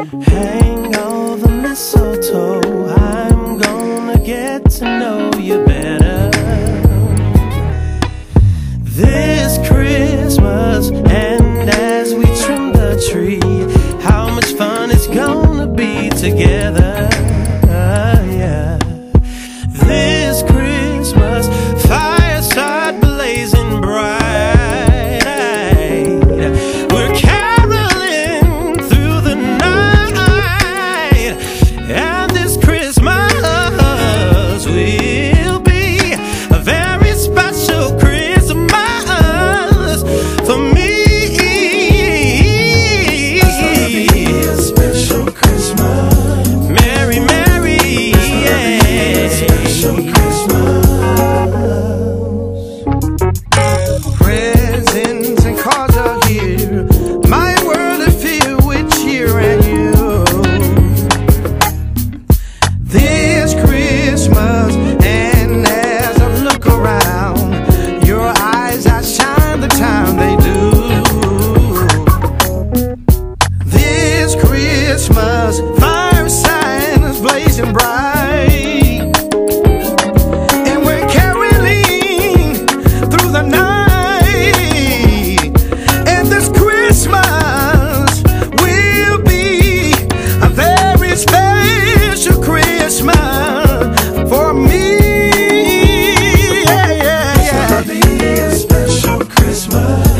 Hang over mistletoe. I'm gonna get to know you better. This Christmas And as we trim the tree How much fun it's gonna be together.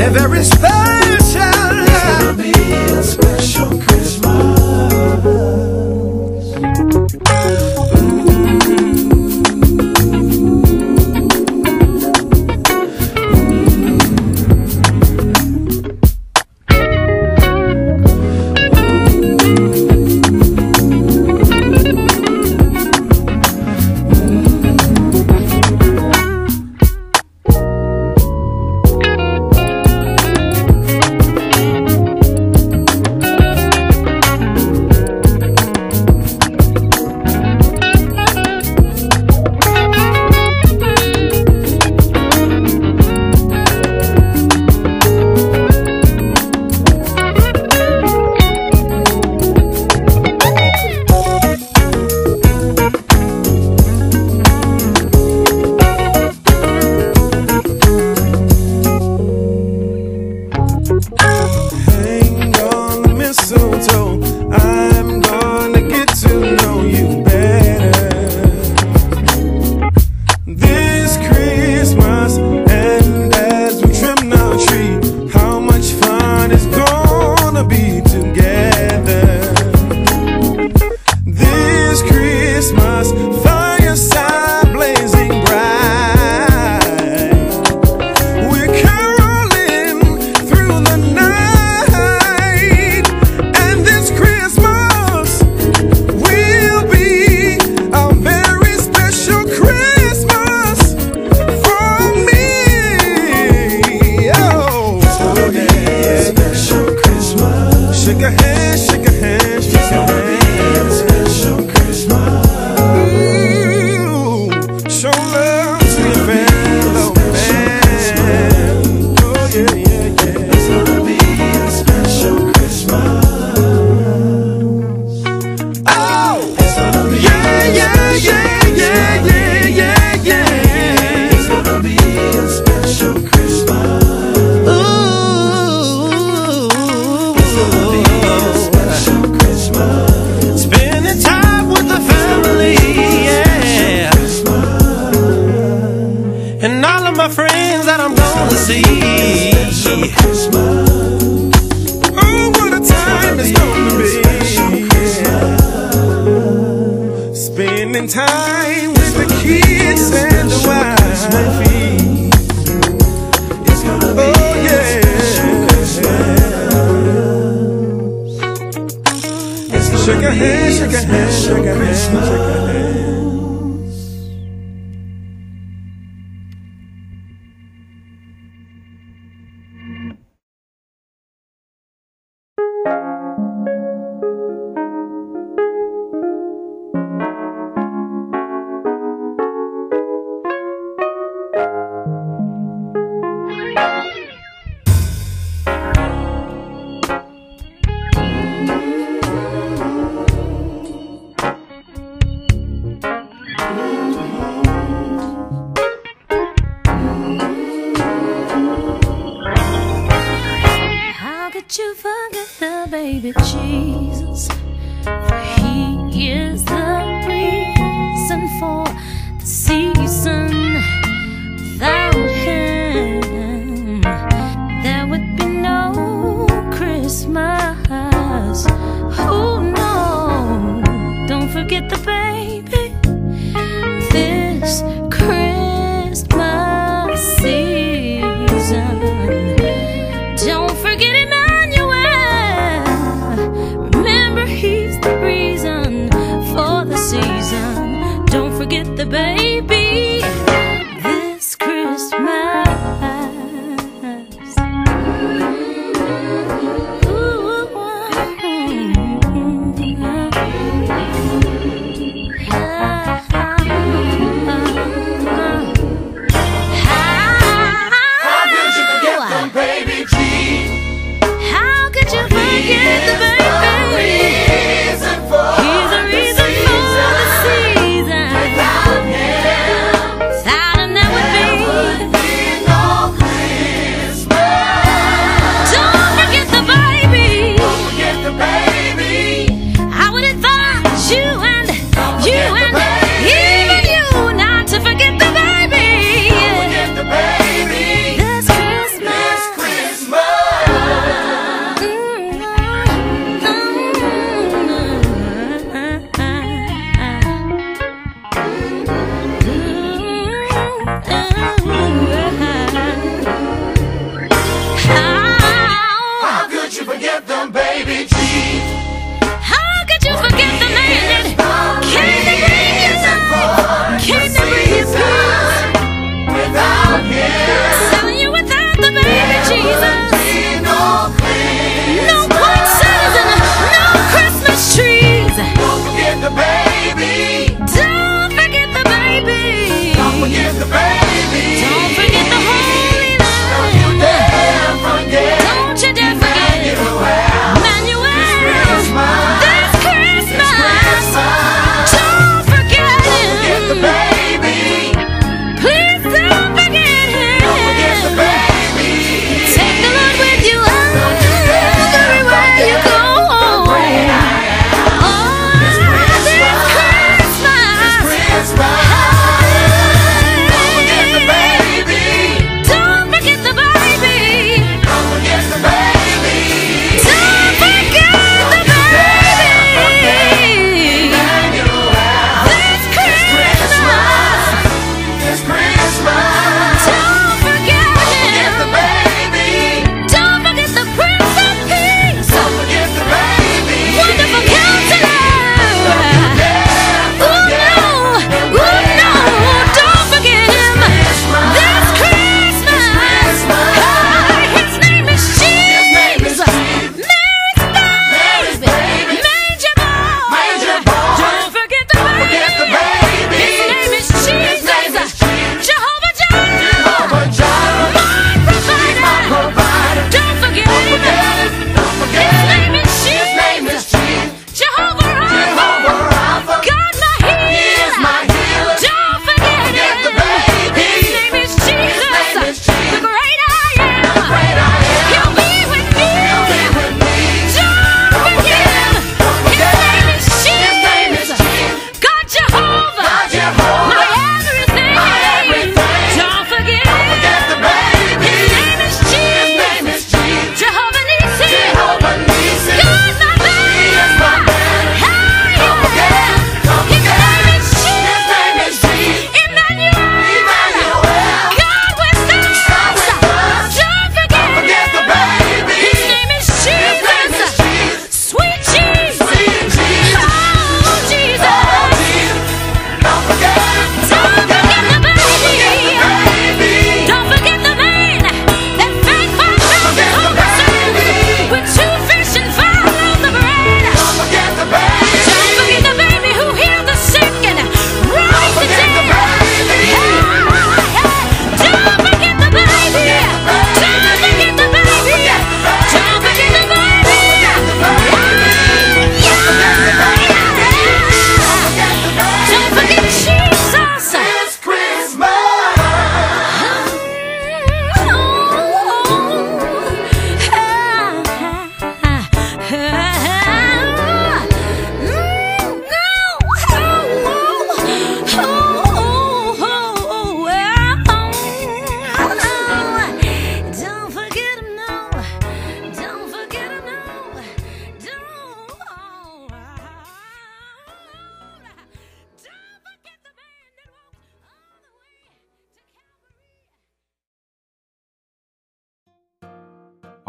a very special. It's gonna be a special Christmas. Hang on mistletoe. I'm gonna get to know you better. This Christmas, and as we trim our tree, how much fun it's gonna be together. This Christmas. Yeah. your hand, shake your hand, shake your hand, shake your hand. Baby Jesus.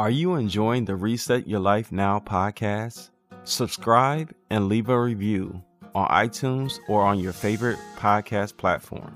Are you enjoying the Reset Your Life Now podcast? Subscribe and leave a review on iTunes or on your favorite podcast platform.